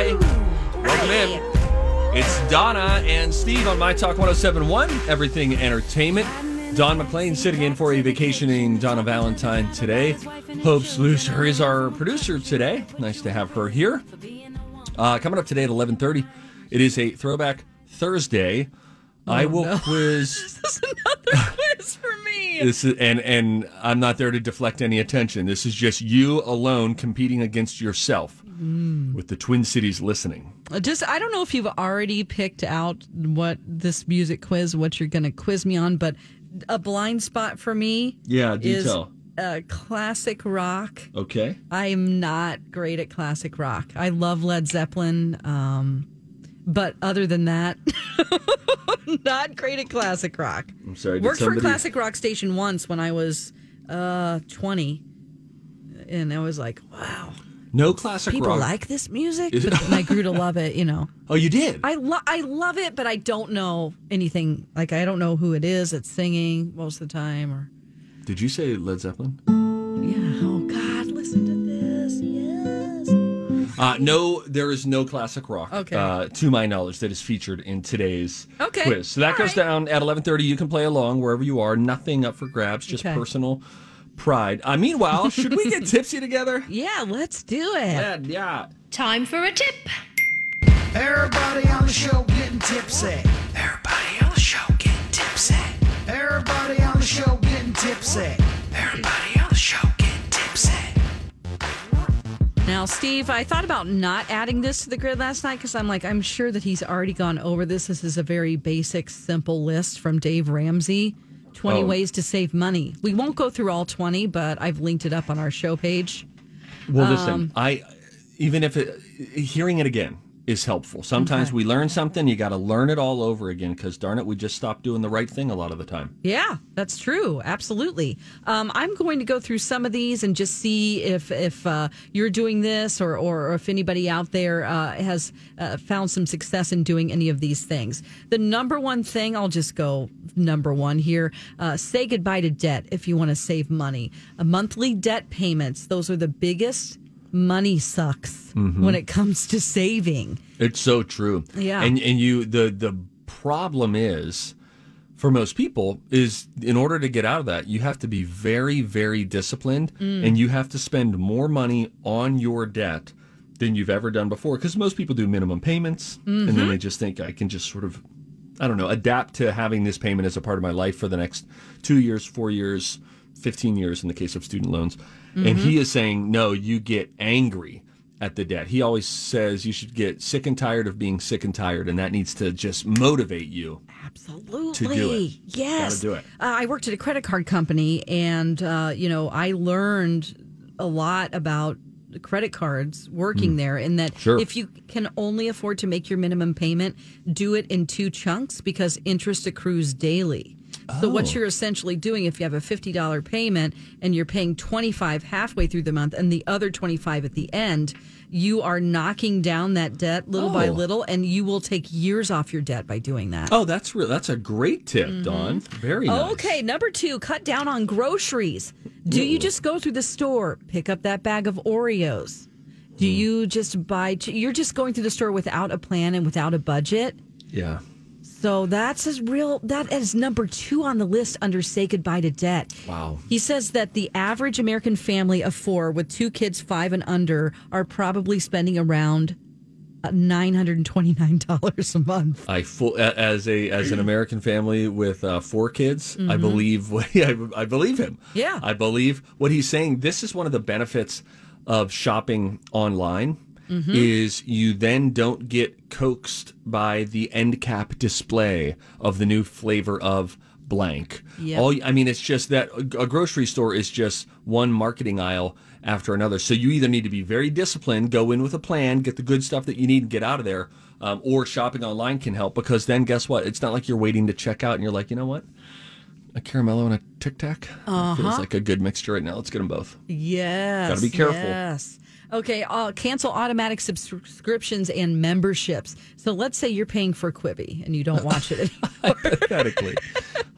Hi, welcome in. It's Donna and Steve on My Talk 1071, Everything Entertainment. Don McLean sitting in for a vacationing Donna Valentine today. Hopes Loser is our producer today. Nice to have her here. Uh, coming up today at 11:30, it is a throwback Thursday. I will quiz. This is another quiz for me. This is, and and I'm not there to deflect any attention. This is just you alone competing against yourself with the Twin Cities listening. Just, I don't know if you've already picked out what this music quiz, what you're going to quiz me on, but a blind spot for me Yeah, is uh, classic rock. Okay. I'm not great at classic rock. I love Led Zeppelin, um, but other than that, not great at classic rock. I'm sorry. Worked for somebody- a classic rock station once when I was uh, 20, and I was like, wow. No classic rock. People rock. like this music, but then I grew to love it. You know, oh, you did. I love I love it, but I don't know anything. Like I don't know who it is that's singing most of the time. Or Did you say Led Zeppelin? yeah, oh God, listen to this. Yes. Uh, no, there is no classic rock. Okay. Uh, to my knowledge, that is featured in today's Okay. quiz. So that All goes right. down at 11:30. You can play along wherever you are. Nothing up for grabs. Just Okay. personal pride. Uh, meanwhile, should we get tipsy together? Yeah, let's do it. Yeah, yeah. Time for a tip. Everybody on the show getting tipsy. Everybody on the show getting tipsy. Everybody on the show getting tipsy. Everybody on the show getting tipsy. Now, Steve, I thought about not adding this to the grid last night because I'm like, I'm sure that he's already gone over this. This is a very basic, simple list from Dave Ramsey 20 Oh. ways to save money. We won't go through all 20, but I've linked it up on our show page. Well, listen, Um, I even if it, hearing it again is helpful. Sometimes Okay. we learn something, you got to learn it all over again because darn it, we just stop doing the right thing a lot of the time. Yeah, that's true. Absolutely. Um, I'm going to go through some of these and just see if if uh, you're doing this or or if anybody out there uh, has uh, found some success in doing any of these things. The number one thing, I'll just go number one here: uh, say goodbye to debt if you want to save money. Monthly debt payments; those are the biggest money sucks when it comes to saving. It's so true. Yeah. And and you the the problem is for most people is in order to get out of that, you have to be very very disciplined Mm. and you have to spend more money on your debt than you've ever done before because most people do minimum payments and Mm-hmm. then they just think I can just sort of I don't know, adapt to having this payment as a part of my life for the next 2 years, 4 years, 15 years in the case of student loans. And Mm-hmm. he is saying, "No, you get angry at the debt. He always says you should get sick and tired of being sick and tired, and that needs to just motivate you. Absolutely. To do it. Yes. Gotta do it. Uh, I worked at a credit card company and, uh, you know, I learned a lot about credit cards working there in that. Sure. if you can only afford to make your minimum payment, do it in two chunks because interest accrues daily. So Oh. what you're essentially doing if you have a $50 payment and you're paying 25 halfway through the month and the other 25 at the end, you are knocking down that debt little by Oh. little and you will take years off your debt by doing that. Oh, that's real. That's a great tip, Don. Very nice. Mm-hmm. Okay, number two, cut down on groceries. Do you just go through the store, pick up that bag of Oreos? Do you just buy? You're just going through the store without a plan and without a budget. Yeah. So that's his real. That is number two on the list under "Say Goodbye to Debt." Wow. He says that the average American family of four with two kids, five and under, are probably spending around uh, nine hundred and twenty nine dollars a month. I full as a as an American family with uh, four kids. I believe what I, I believe him. Mm-hmm. Yeah. I believe what he's saying. This is one of the benefits of shopping online. Mm-hmm. Is you then don't get coaxed by the end cap display of the new flavor of blank. Yep. All I mean, it's just that a grocery store is just one marketing aisle after another. So you either need to be very disciplined, go in with a plan, get the good stuff that you need, and get out of there, um, or shopping online can help because then guess what? It's not like you're waiting to check out and you're like, you know what? A caramello and a Tic Tac Uh-huh. feels like a good mixture right now. Let's get them both. Yes. Gotta be careful. Yes. Okay. Uh, cancel automatic subscriptions and memberships. So let's say you're paying for Quibi and you don't watch it. Hypothetically,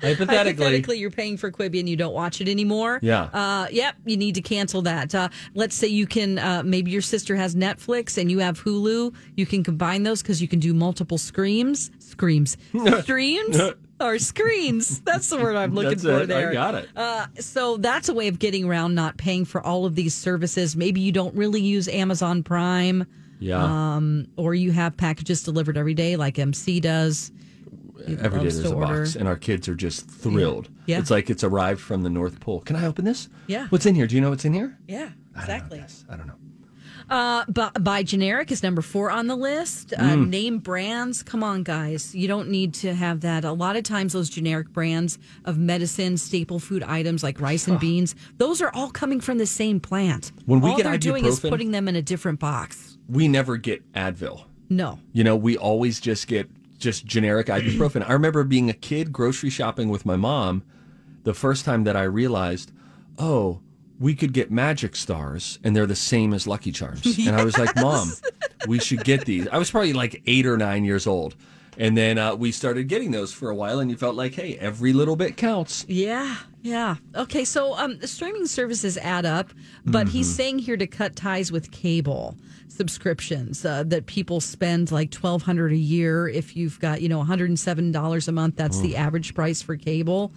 hypothetically, Hypothetically, you're paying for Quibi and you don't watch it anymore. Yeah. Uh, yep. You need to cancel that. Uh, let's say you can. Uh, maybe your sister has Netflix and you have Hulu. You can combine those because you can do multiple screams, screams, streams. Or screens. That's the word I'm looking That's for it. there. I got it. Uh, so that's a way of getting around not paying for all of these services. Maybe you don't really use Amazon Prime, yeah. um, or you have packages delivered every day, like MC does. He Every day there's a order. box, and our kids are just thrilled. Yeah. It's like it's arrived from the North Pole. Can I open this? Yeah. What's in here? Do you know what's in here? Yeah, I don't know exactly. I don't know. Uh, bu- buy generic is number four on the list. Uh, Mm. Name brands. Come on, guys. You don't need to have that. A lot of times, those generic brands of medicine, staple food items like rice and beans, those are all coming from the same plant. When we all get they're doing is putting them in a different box. We never get Advil. No. You know, we always just get just generic ibuprofen. I remember being a kid grocery shopping with my mom the first time that I realized, oh, we could get Magic Stars and they're the same as Lucky Charms. And I was like, Mom, we should get these. I was probably like eight or nine years old. And then uh, we started getting those for a while, and you felt like, hey, every little bit counts. Yeah, yeah. Okay, so um, the streaming services add up, but he's Mm-hmm. saying here to cut ties with cable subscriptions uh, that people spend like twelve hundred a year. If you've got you know one hundred and seven dollars a month, that's the average price for cable.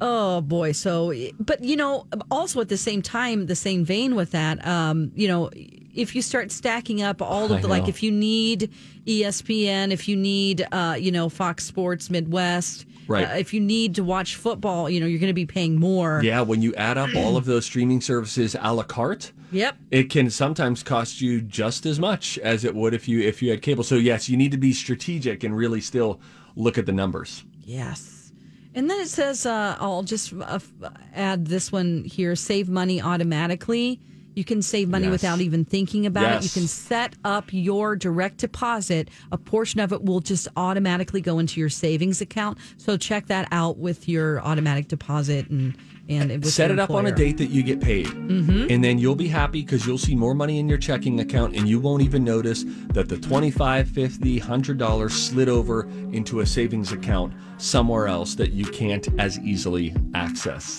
Oh boy! So, but you know, also at the same time, the same vein with that, um, you know, if you start stacking up all of the like, if you need ESPN, if you need, uh, you know, Fox Sports Midwest, Right. uh, if you need to watch football, you know, you're going to be paying more. Yeah, when you add up all of those streaming services a la carte, Yep. it can sometimes cost you just as much as it would if you if you had cable. So yes, you need to be strategic and really still look at the numbers. Yes. And then it says, uh, I'll just uh, add this one here save money automatically. You can save money Yes. without even thinking about it. You can set up your direct deposit. A portion of it will just automatically go into your savings account. So check that out with your automatic deposit and and Set it up on a date that you get paid, mm-hmm. and then you'll be happy because you'll see more money in your checking account, and you won't even notice that the 25 50 100 dollars slid over into a savings account somewhere else that you can't as easily access.